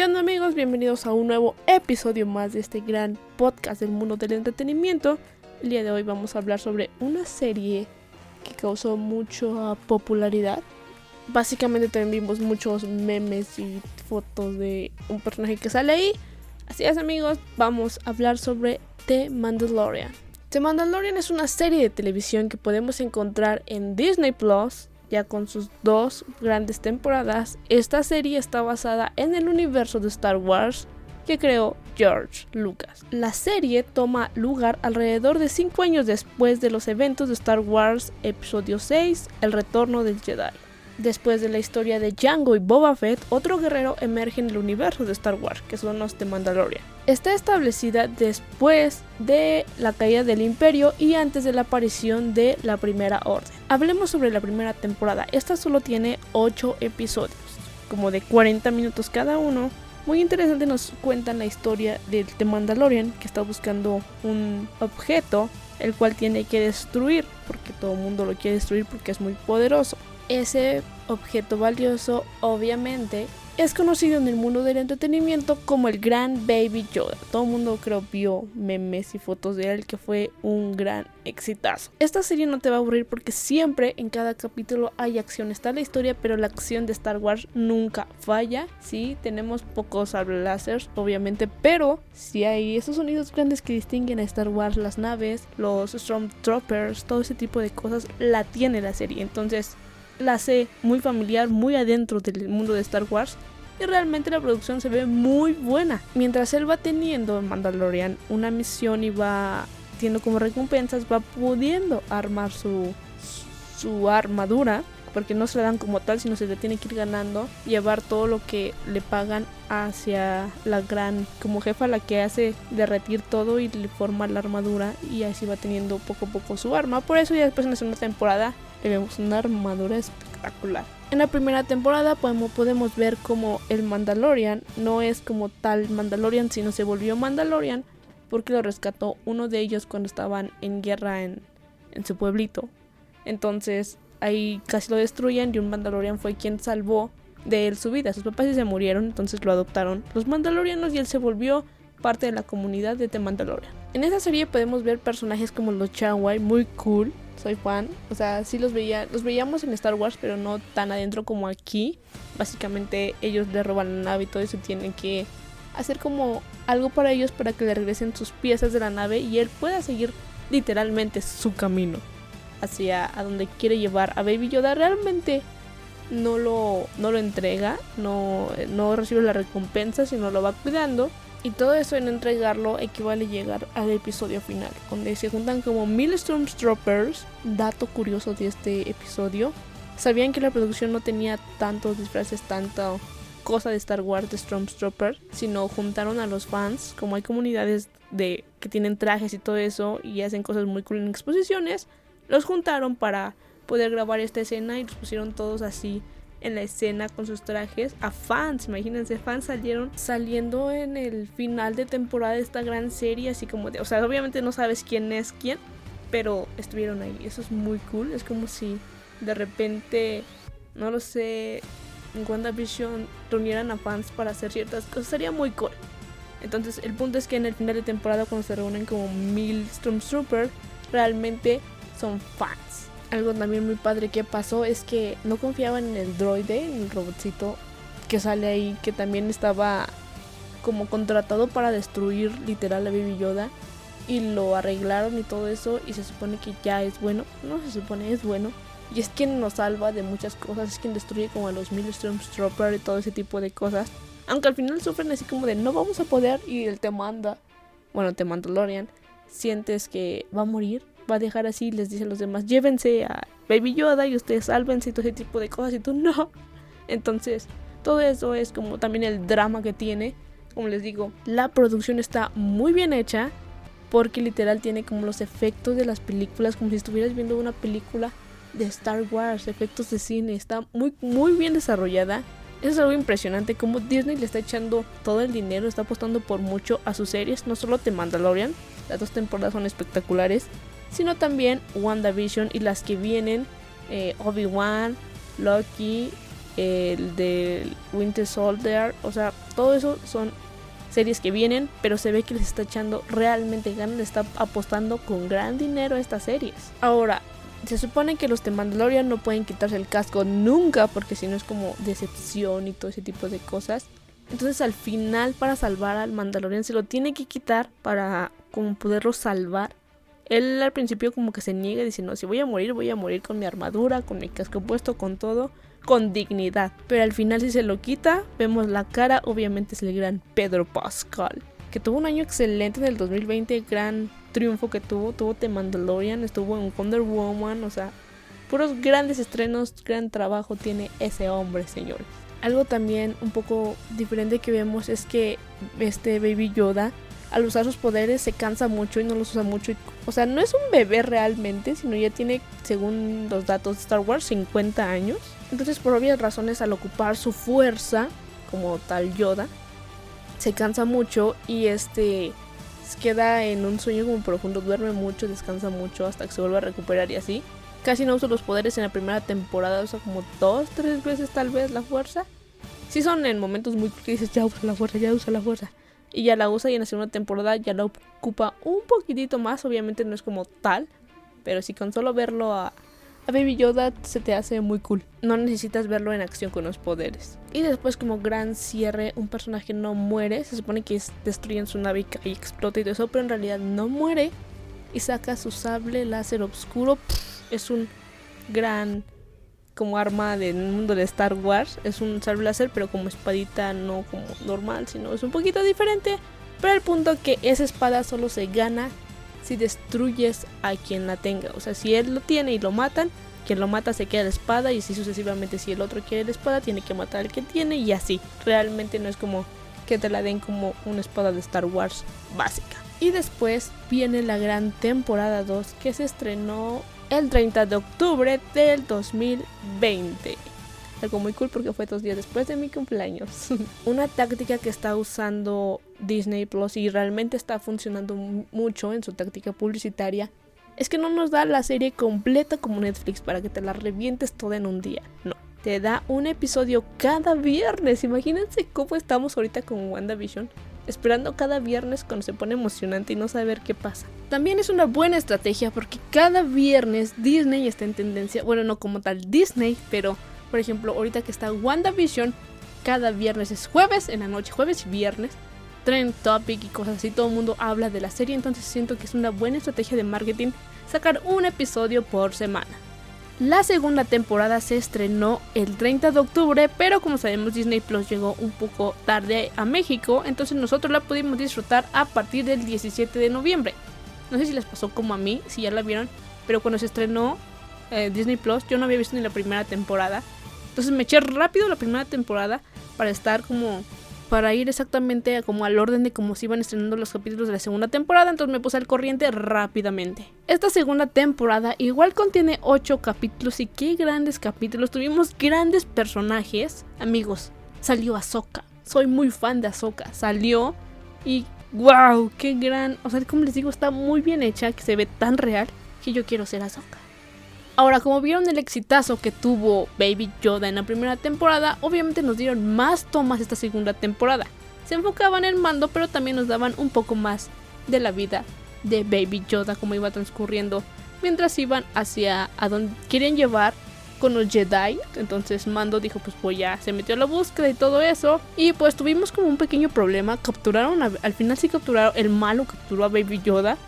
¿Qué onda amigos? Bienvenidos a un nuevo episodio más de este gran podcast del mundo del entretenimiento. El día de hoy vamos a hablar sobre una serie que causó mucha popularidad. Básicamente también vimos muchos memes y fotos de un personaje que sale ahí. Así es amigos, vamos a hablar sobre The Mandalorian. The Mandalorian es una serie de televisión que podemos encontrar en Disney Plus ya con sus dos grandes temporadas, esta serie está basada en el universo de Star Wars que creó George Lucas. La serie toma lugar alrededor de 5 años después de los eventos de Star Wars Episodio 6, El Retorno del Jedi. Después de la historia de Django y Boba Fett, otro guerrero emerge en el universo de Star Wars, que son los de Mandalorian. Está establecida después de la caída del imperio y antes de la aparición de la Primera Orden. Hablemos sobre la primera temporada. Esta solo tiene 8 episodios, como de 40 minutos cada uno. Muy interesante nos cuentan la historia del The Mandalorian que está buscando un objeto el cual tiene que destruir, porque todo el mundo lo quiere destruir porque es muy poderoso. Ese objeto valioso obviamente es conocido en el mundo del entretenimiento como el gran Baby Yoda. Todo el mundo creo vio memes y fotos de él que fue un gran exitazo. Esta serie no te va a aburrir porque siempre en cada capítulo hay acción. Está la historia, pero la acción de Star Wars nunca falla. Sí, tenemos pocos sable láser, obviamente, pero si hay esos sonidos grandes que distinguen a Star Wars, las naves, los Stormtroopers, todo ese tipo de cosas, la tiene la serie. Entonces, la sé muy familiar, muy adentro del mundo de Star Wars. Y realmente la producción se ve muy buena. Mientras él va teniendo en Mandalorian una misión y va teniendo como recompensas, va pudiendo armar su, su armadura. Porque no se la dan como tal, sino se le tiene que ir ganando. Llevar todo lo que le pagan hacia la gran, como jefa, la que hace derretir todo y le forma la armadura. Y así va teniendo poco a poco su arma. Por eso ya después en la segunda temporada le vemos una armadura espectacular. En la primera temporada podemos, ver como el Mandalorian no es como tal Mandalorian, sino se volvió Mandalorian porque lo rescató uno de ellos cuando estaban en guerra en, en su pueblito. Entonces ahí casi lo destruyen y un Mandalorian fue quien salvó de él su vida. Sus papás se murieron, entonces lo adoptaron los Mandalorianos y él se volvió parte de la comunidad de The Mandalorian. En esta serie podemos ver personajes como los Chawai, muy cool, soy fan. O sea, sí los veía, los veíamos en Star Wars, pero no tan adentro como aquí. Básicamente ellos le roban la nave y todo eso tienen que hacer como algo para ellos para que le regresen sus piezas de la nave y él pueda seguir literalmente su camino hacia a donde quiere llevar a Baby Yoda. Realmente no lo, no lo entrega, no, no recibe la recompensa, sino lo va cuidando. Y todo eso en entregarlo equivale a llegar al episodio final, donde se juntan como mil Stormtroopers. Dato curioso de este episodio. Sabían que la producción no tenía tantos disfraces, tanta cosa de Star Wars de Stormtrooper, sino juntaron a los fans, como hay comunidades de que tienen trajes y todo eso y hacen cosas muy cool en exposiciones, los juntaron para poder grabar esta escena y los pusieron todos así en la escena con sus trajes a fans. Imagínense, fans salieron saliendo en el final de temporada de esta gran serie, así como de, o sea, obviamente no sabes quién es quién, pero estuvieron ahí. Eso es muy cool. Es como si de repente, no lo sé, en WandaVision reunieran a fans para hacer ciertas cosas. Sería muy cool. Entonces, el punto es que en el final de temporada, cuando se reúnen como mil Stormtroopers, realmente son fans algo también muy padre que pasó es que no confiaban en el droide, en el robotcito que sale ahí, que también estaba como contratado para destruir literal a Baby Yoda. Y lo arreglaron y todo eso. Y se supone que ya es bueno. No se supone, es bueno. Y es quien nos salva de muchas cosas. Es quien destruye como a los mil Stormtrooper y todo ese tipo de cosas. Aunque al final sufren así como de no vamos a poder. Y él te manda. Bueno, te manda Lorian. Sientes que va a morir va a dejar así les dice a los demás, llévense a Baby Yoda y ustedes sálvense y todo ese tipo de cosas y tú no. Entonces, todo eso es como también el drama que tiene. Como les digo, la producción está muy bien hecha porque literal tiene como los efectos de las películas, como si estuvieras viendo una película de Star Wars, efectos de cine, está muy muy bien desarrollada. Eso es algo impresionante como Disney le está echando todo el dinero, está apostando por mucho a sus series, no solo The Mandalorian, las dos temporadas son espectaculares, sino también WandaVision y las que vienen, eh, Obi-Wan, Loki, el de Winter Soldier, o sea, todo eso son series que vienen, pero se ve que les está echando realmente ganas, le está apostando con gran dinero a estas series. Ahora, se supone que los de Mandalorian no pueden quitarse el casco nunca, porque si no es como decepción y todo ese tipo de cosas. Entonces al final para salvar al Mandalorian se lo tiene que quitar para como poderlo salvar. Él al principio como que se niega diciendo, si voy a morir, voy a morir con mi armadura, con mi casco puesto, con todo, con dignidad. Pero al final si se lo quita, vemos la cara, obviamente es el gran Pedro Pascal, que tuvo un año excelente en el 2020, gran triunfo que tuvo, tuvo The Mandalorian, estuvo en Wonder Woman, o sea, puros grandes estrenos, gran trabajo tiene ese hombre, señores. Algo también un poco diferente que vemos es que este Baby Yoda al usar sus poderes se cansa mucho y no los usa mucho. O sea, no es un bebé realmente, sino ya tiene, según los datos de Star Wars, 50 años. Entonces, por obvias razones, al ocupar su fuerza, como tal Yoda, se cansa mucho y este queda en un sueño como profundo, duerme mucho, descansa mucho hasta que se vuelve a recuperar y así. Casi no usa los poderes en la primera temporada, usa como dos, tres veces tal vez la fuerza. Sí son en momentos muy que dices, ya usa la fuerza, ya usa la fuerza y ya la usa y en la segunda temporada ya la ocupa un poquitito más, obviamente no es como tal, pero si con solo verlo a, Baby Yoda se te hace muy cool. No necesitas verlo en acción con los poderes. Y después como gran cierre, un personaje no muere, se supone que destruyen su nave y explota y todo eso, pero en realidad no muere y saca su sable láser oscuro. es un gran como arma del mundo de Star Wars. Es un sable láser, pero como espadita no como normal, sino es un poquito diferente. Pero el punto que esa espada solo se gana si destruyes a quien la tenga. O sea, si él lo tiene y lo matan, quien lo mata se queda la espada y así sucesivamente si el otro quiere la espada tiene que matar al que tiene y así. Realmente no es como que te la den como una espada de Star Wars básica. Y después viene la gran temporada 2 que se estrenó el 30 de octubre del 2020. Algo muy cool porque fue dos días después de mi cumpleaños. Una táctica que está usando Disney Plus y realmente está funcionando mucho en su táctica publicitaria es que no nos da la serie completa como Netflix para que te la revientes toda en un día. No, te da un episodio cada viernes. Imagínense cómo estamos ahorita con WandaVision esperando cada viernes cuando se pone emocionante y no saber qué pasa. También es una buena estrategia porque cada viernes Disney está en tendencia, bueno, no como tal Disney, pero por ejemplo, ahorita que está WandaVision, cada viernes es jueves, en la noche, jueves y viernes, trend topic y cosas así, todo el mundo habla de la serie, entonces siento que es una buena estrategia de marketing sacar un episodio por semana. La segunda temporada se estrenó el 30 de octubre, pero como sabemos Disney Plus llegó un poco tarde a México, entonces nosotros la pudimos disfrutar a partir del 17 de noviembre. No sé si les pasó como a mí, si ya la vieron, pero cuando se estrenó eh, Disney Plus yo no había visto ni la primera temporada. Entonces me eché rápido la primera temporada para estar como para ir exactamente como al orden de cómo se iban estrenando los capítulos de la segunda temporada, entonces me puse al corriente rápidamente. Esta segunda temporada igual contiene 8 capítulos y qué grandes capítulos, tuvimos grandes personajes. Amigos, salió Ahsoka, soy muy fan de Ahsoka, salió y wow, qué gran, o sea, como les digo, está muy bien hecha, que se ve tan real que yo quiero ser Ahsoka. Ahora, como vieron el exitazo que tuvo Baby Yoda en la primera temporada, obviamente nos dieron más tomas esta segunda temporada. Se enfocaban en mando, pero también nos daban un poco más de la vida de Baby Yoda, como iba transcurriendo mientras iban hacia a donde querían llevar con los Jedi. Entonces Mando dijo, pues voy ya, se metió a la búsqueda y todo eso. Y pues tuvimos como un pequeño problema. Capturaron, al final sí capturaron, el malo capturó a Baby Yoda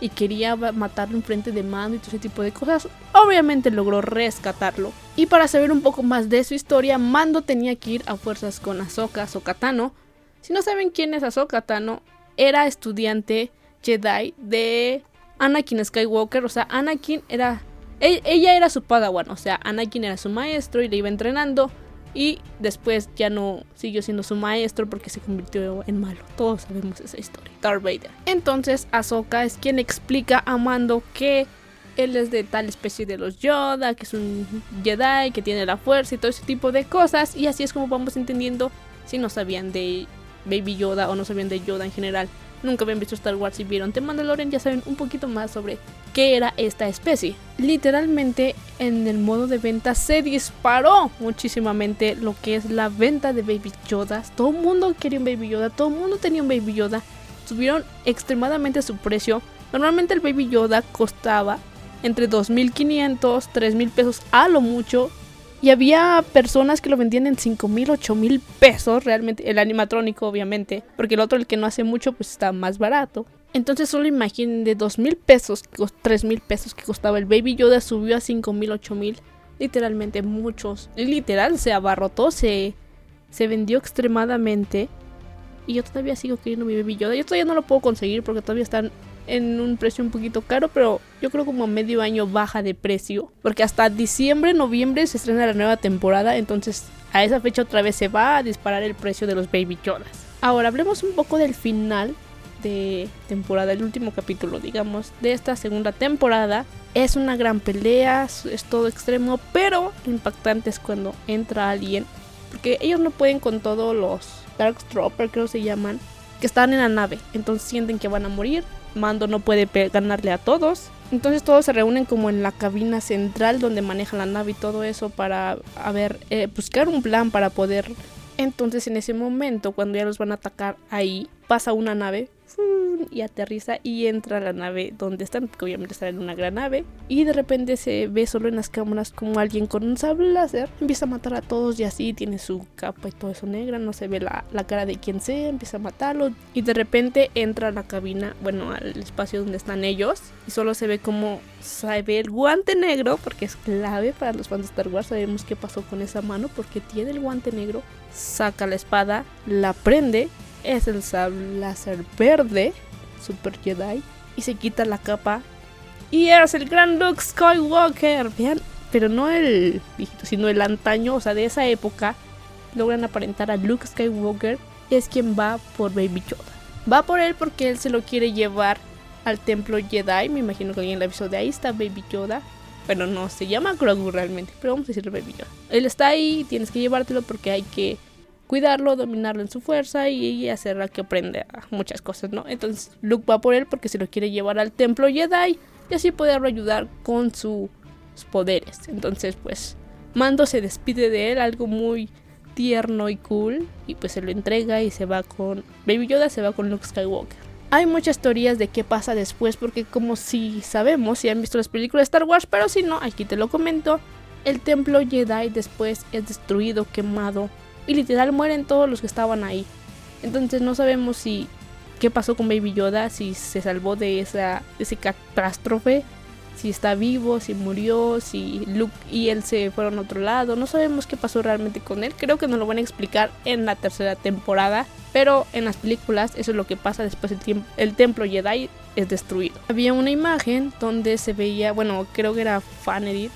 y quería matarlo en frente de Mando y todo ese tipo de cosas. Obviamente logró rescatarlo. Y para saber un poco más de su historia, Mando tenía que ir a fuerzas con Ahsoka, Ahsoka Tano. Si no saben quién es Ahsoka Tano, era estudiante Jedi de Anakin Skywalker. O sea, Anakin era... E-, ella era su padawan, o sea, Anakin era su maestro y le iba entrenando. Y después ya no siguió siendo su maestro porque se convirtió en malo. Todos sabemos esa historia. Darth Vader. Entonces Ahsoka es quien explica a Mando que él es de tal especie de los Yoda, que es un Jedi, que tiene la fuerza y todo ese tipo de cosas. Y así es como vamos entendiendo si no sabían de Baby Yoda o no sabían de Yoda en general. Nunca habían visto Star Wars y vieron The Mandalorian ya saben un poquito más sobre qué era esta especie. Literalmente en el modo de venta se disparó muchísimamente lo que es la venta de Baby Yoda. Todo el mundo quería un Baby Yoda, todo el mundo tenía un Baby Yoda. Subieron extremadamente su precio. Normalmente el Baby Yoda costaba entre 2.500, 3.000 pesos a lo mucho y había personas que lo vendían en 5 mil, 8 mil pesos, realmente. El animatrónico, obviamente. Porque el otro, el que no hace mucho, pues está más barato. Entonces solo imaginen de 2 mil pesos, 3 mil pesos que costaba el Baby Yoda, subió a 5 mil, 8 mil. Literalmente muchos. Literal, se abarrotó, se, se vendió extremadamente. Y yo todavía sigo queriendo mi Baby Yoda. Yo todavía no lo puedo conseguir porque todavía están en un precio un poquito caro, pero yo creo como medio año baja de precio, porque hasta diciembre, noviembre se estrena la nueva temporada, entonces a esa fecha otra vez se va a disparar el precio de los Baby Yodas. Ahora hablemos un poco del final de temporada, el último capítulo, digamos, de esta segunda temporada. Es una gran pelea, es todo extremo, pero lo impactante es cuando entra alguien, porque ellos no pueden con todos los Dark Trooper, creo que se llaman, que están en la nave, entonces sienten que van a morir Mando no puede ganarle a todos. Entonces todos se reúnen como en la cabina central donde manejan la nave y todo eso para a eh, buscar un plan para poder... Entonces en ese momento cuando ya los van a atacar ahí pasa una nave y aterriza y entra a la nave donde están, porque obviamente están en una gran nave. Y de repente se ve solo en las cámaras como alguien con un sable láser empieza a matar a todos y así tiene su capa y todo eso negra, no se ve la, la cara de quien sea, empieza a matarlo y de repente entra a la cabina, bueno, al espacio donde están ellos y solo se ve como se ve el guante negro porque es clave para los fans de Star Wars, sabemos qué pasó con esa mano porque tiene el guante negro, saca la espada, la prende es el láser verde, Super Jedi, y se quita la capa. Y es el gran Luke Skywalker. Vean, pero no el sino el antaño, o sea, de esa época. Logran aparentar a Luke Skywalker. Es quien va por Baby Yoda. Va por él porque él se lo quiere llevar al templo Jedi. Me imagino que alguien le avisó de ahí está Baby Yoda. Bueno, no se llama Grogu realmente, pero vamos a decir Baby Yoda. Él está ahí, tienes que llevártelo porque hay que cuidarlo, dominarlo en su fuerza y hacerla que aprenda muchas cosas, ¿no? Entonces Luke va por él porque se lo quiere llevar al templo Jedi y así poderlo ayudar con sus poderes. Entonces, pues Mando se despide de él, algo muy tierno y cool, y pues se lo entrega y se va con Baby Yoda, se va con Luke Skywalker. Hay muchas teorías de qué pasa después, porque como si sabemos, si han visto las películas de Star Wars, pero si no, aquí te lo comento, el templo Jedi después es destruido, quemado y literal mueren todos los que estaban ahí. Entonces no sabemos si qué pasó con Baby Yoda, si se salvó de esa ese catástrofe, si está vivo, si murió, si Luke y él se fueron a otro lado. No sabemos qué pasó realmente con él. Creo que nos lo van a explicar en la tercera temporada. Pero en las películas eso es lo que pasa después el, el templo Jedi es destruido. Había una imagen donde se veía, bueno, creo que era fan edit,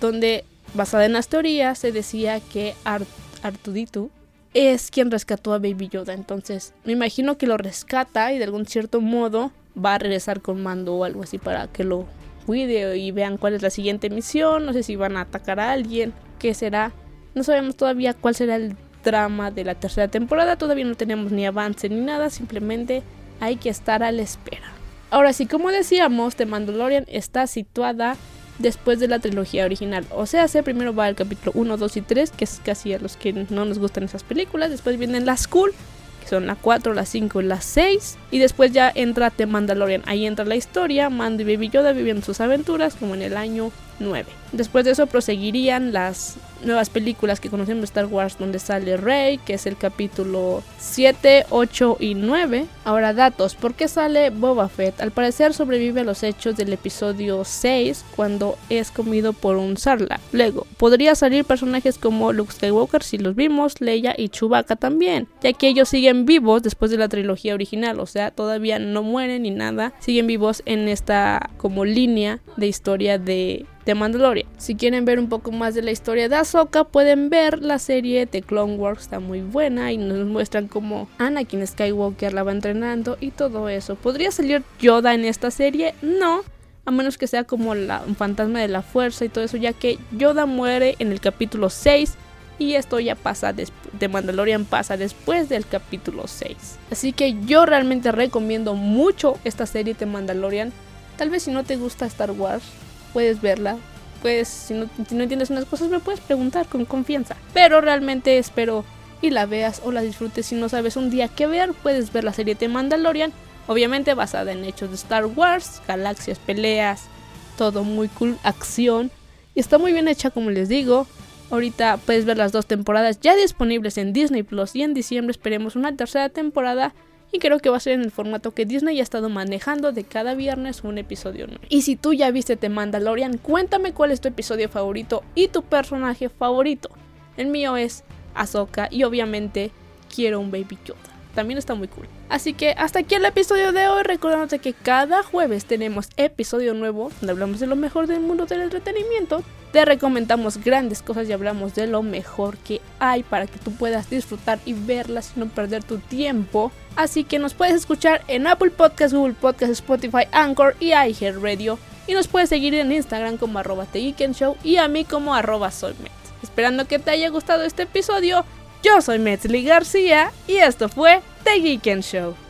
donde basada en las teorías se decía que Art Artuditu, es quien rescató a Baby Yoda. Entonces, me imagino que lo rescata y de algún cierto modo va a regresar con mando o algo así para que lo cuide y vean cuál es la siguiente misión. No sé si van a atacar a alguien, qué será. No sabemos todavía cuál será el drama de la tercera temporada. Todavía no tenemos ni avance ni nada. Simplemente hay que estar a la espera. Ahora sí, como decíamos, The Mandalorian está situada después de la trilogía original. O sea, se primero va el capítulo 1, 2 y 3, que es casi a los que no nos gustan esas películas. Después vienen las cool, que son la 4, la 5 y la 6. Y después ya entra The Mandalorian. Ahí entra la historia, Mando y Baby Yoda viviendo sus aventuras como en el año 9. Después de eso proseguirían las nuevas películas que conocemos de Star Wars donde sale Rey, que es el capítulo 7, 8 y 9. Ahora datos, ¿por qué sale Boba Fett? Al parecer sobrevive a los hechos del episodio 6 cuando es comido por un Sarla. Luego, podría salir personajes como Luke Skywalker si los vimos, Leia y Chewbacca también, ya que ellos siguen vivos después de la trilogía original, o sea, todavía no mueren ni nada, siguen vivos en esta como línea de historia de de Mandalorian. Si quieren ver un poco más de la historia de Pueden ver la serie de Clone Wars, está muy buena y nos muestran cómo Anakin Skywalker la va entrenando y todo eso. ¿Podría salir Yoda en esta serie? No, a menos que sea como la, un fantasma de la fuerza y todo eso, ya que Yoda muere en el capítulo 6 y esto ya pasa de Mandalorian pasa después del capítulo 6. Así que yo realmente recomiendo mucho esta serie de Mandalorian. Tal vez si no te gusta Star Wars, puedes verla. Pues si no, si no entiendes unas cosas me puedes preguntar con confianza. Pero realmente espero y la veas o la disfrutes. Si no sabes un día qué ver, puedes ver la serie de Mandalorian. Obviamente basada en hechos de Star Wars, galaxias, peleas, todo muy cool, acción. Y está muy bien hecha como les digo. Ahorita puedes ver las dos temporadas ya disponibles en Disney Plus y en diciembre esperemos una tercera temporada y creo que va a ser en el formato que Disney ha estado manejando de cada viernes un episodio nuevo. Y si tú ya viste The Mandalorian, cuéntame cuál es tu episodio favorito y tu personaje favorito. El mío es Ahsoka y obviamente quiero un Baby Yoda también está muy cool. Así que hasta aquí el episodio de hoy, recordándote que cada jueves tenemos episodio nuevo donde hablamos de lo mejor del mundo del entretenimiento. Te recomendamos grandes cosas y hablamos de lo mejor que hay para que tú puedas disfrutar y verlas sin no perder tu tiempo. Así que nos puedes escuchar en Apple Podcasts, Google Podcasts, Spotify, Anchor y iHeartRadio. Y nos puedes seguir en Instagram como arroba Show y a mí como arroba Solmet. Esperando que te haya gustado este episodio, yo soy Metzli García y esto fue The Geek Show.